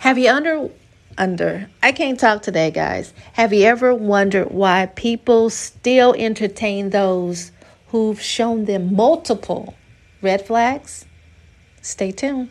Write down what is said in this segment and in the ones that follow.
Have you under under I can't talk today, guys. Have you ever wondered why people still entertain those who've shown them multiple red flags? Stay tuned.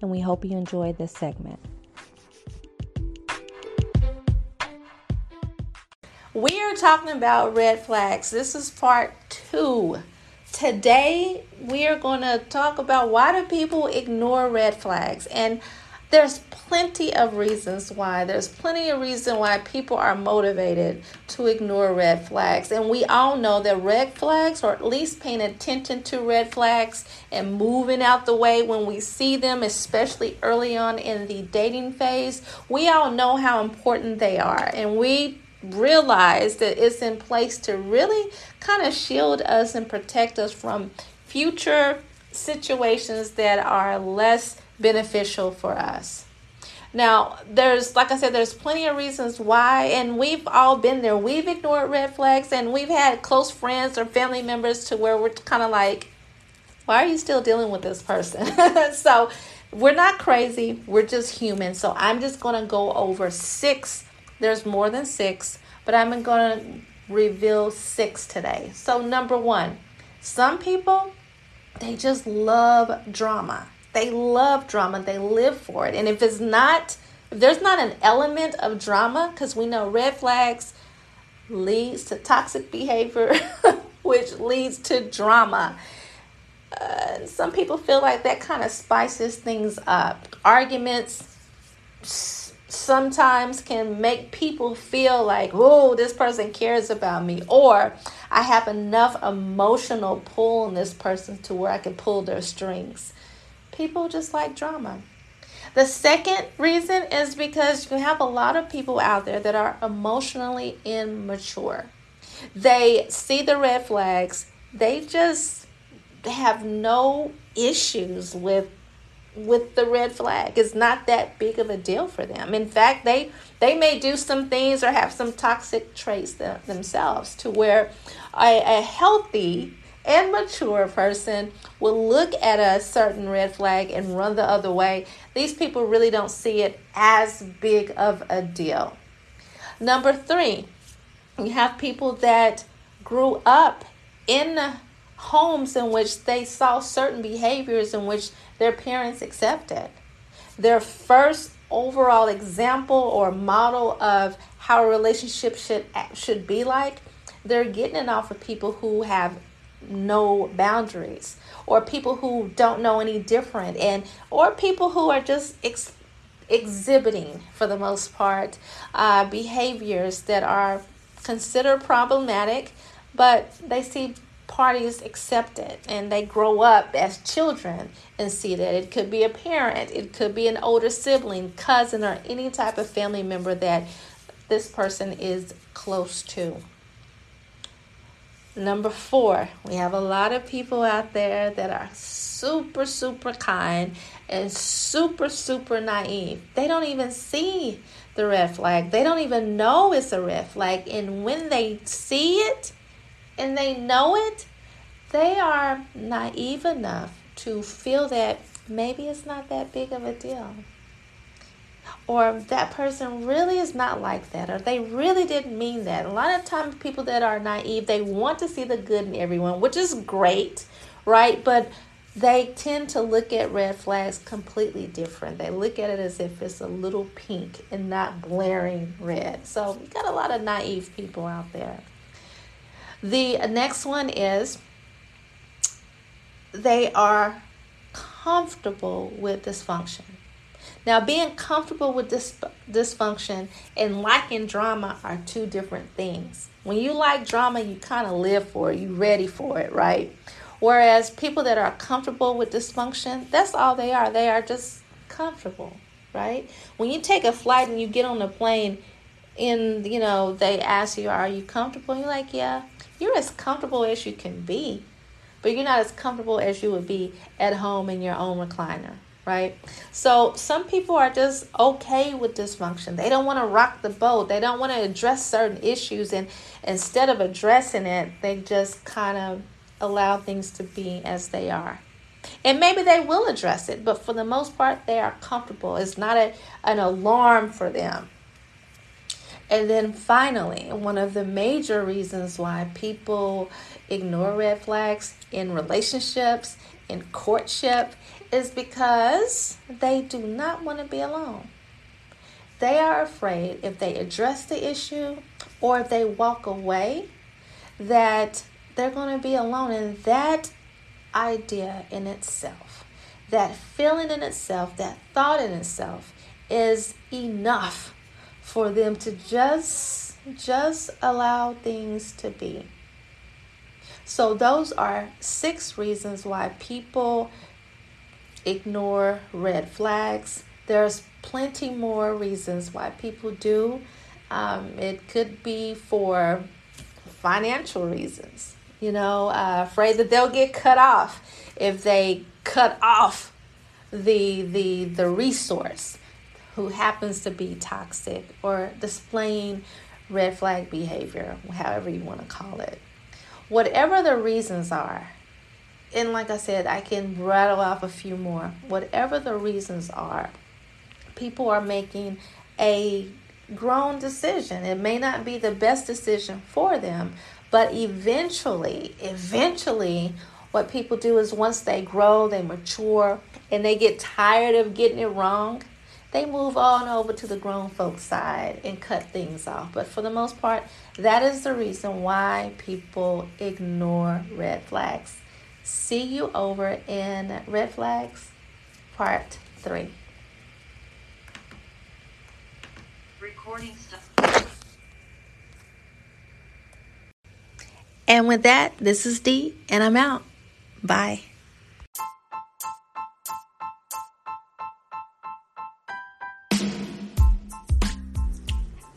and we hope you enjoy this segment. We are talking about red flags. This is part two. Today, we are going to talk about why do people ignore red flags. And there's plenty of reasons why. There's plenty of reason why people are motivated to ignore red flags. And we all know that red flags, or at least paying attention to red flags and moving out the way when we see them, especially early on in the dating phase, we all know how important they are. And we realize that it's in place to really kind of shield us and protect us from future situations that are less beneficial for us. Now, there's, like I said, there's plenty of reasons why, and we've all been there. We've ignored red flags, and we've had close friends or family members to where we're kind of like, why are you still dealing with this person? so, we're not crazy, we're just human. So, I'm just going to go over six. There's more than six, but I'm going to reveal six today. So, number one, some people, they just love drama. They love drama, they live for it. And if it's not, if there's not an element of drama, because we know red flags leads to toxic behavior, which leads to drama. Uh, some people feel like that kind of spices things up. Arguments sometimes can make people feel like, oh, this person cares about me, or I have enough emotional pull in this person to where I can pull their strings. People just like drama. The second reason is because you have a lot of people out there that are emotionally immature. They see the red flags, they just have no issues with with the red flag. It's not that big of a deal for them. In fact, they they may do some things or have some toxic traits themselves to where a, a healthy and mature person will look at a certain red flag and run the other way. These people really don't see it as big of a deal. Number three, you have people that grew up in homes in which they saw certain behaviors in which their parents accepted. Their first overall example or model of how a relationship should should be like, they're getting it off of people who have no boundaries or people who don't know any different and or people who are just ex- exhibiting for the most part uh, behaviors that are considered problematic but they see parties accept it and they grow up as children and see that. It could be a parent it could be an older sibling cousin or any type of family member that this person is close to Number four, we have a lot of people out there that are super, super kind and super, super naive. They don't even see the red flag, they don't even know it's a red flag. And when they see it and they know it, they are naive enough to feel that maybe it's not that big of a deal or that person really is not like that or they really didn't mean that a lot of times people that are naive they want to see the good in everyone which is great right? But they tend to look at red flags completely different. They look at it as if it's a little pink and not blaring red. So you got a lot of naive people out there. The next one is they are comfortable with dysfunction. Now, being comfortable with this dysfunction and liking drama are two different things. When you like drama, you kind of live for it, you ready for it, right? Whereas people that are comfortable with dysfunction, that's all they are. They are just comfortable, right? When you take a flight and you get on the plane, and you know they ask you, "Are you comfortable?" And you're like, "Yeah." You're as comfortable as you can be, but you're not as comfortable as you would be at home in your own recliner, right? So some people are just okay with dysfunction. They don't want to rock the boat. They don't want to address certain issues, and instead of addressing it, they just kind of allow things to be as they are. And maybe they will address it, but for the most part, they are comfortable. It's not a, an alarm for them. And then finally, one of the major reasons why people ignore red flags in relationships, in courtship, is because they do not want to be alone. They are afraid if they address the issue or if they walk away, that they're going to be alone. And that idea in itself, that feeling in itself, that thought in itself is enough for them to just just allow things to be. So those are six reasons why people ignore red flags. There's plenty more reasons why people do. Um, it could be for financial reasons you know, uh, afraid that they'll get cut off if they cut off the the the resource who happens to be toxic or displaying red flag behavior, however you want to call it. Whatever the reasons are, and like I said, I can rattle off a few more. Whatever the reasons are, people are making a grown decision. It may not be the best decision for them, but eventually, eventually, what people do is once they grow, they mature, and they get tired of getting it wrong, they move on over to the grown folks side and cut things off. But for the most part, that is the reason why people ignore red flags. See you over in Red Flags Part 3. Recording stuff. And with that, this is Dee, and I'm out. Bye.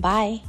Bye.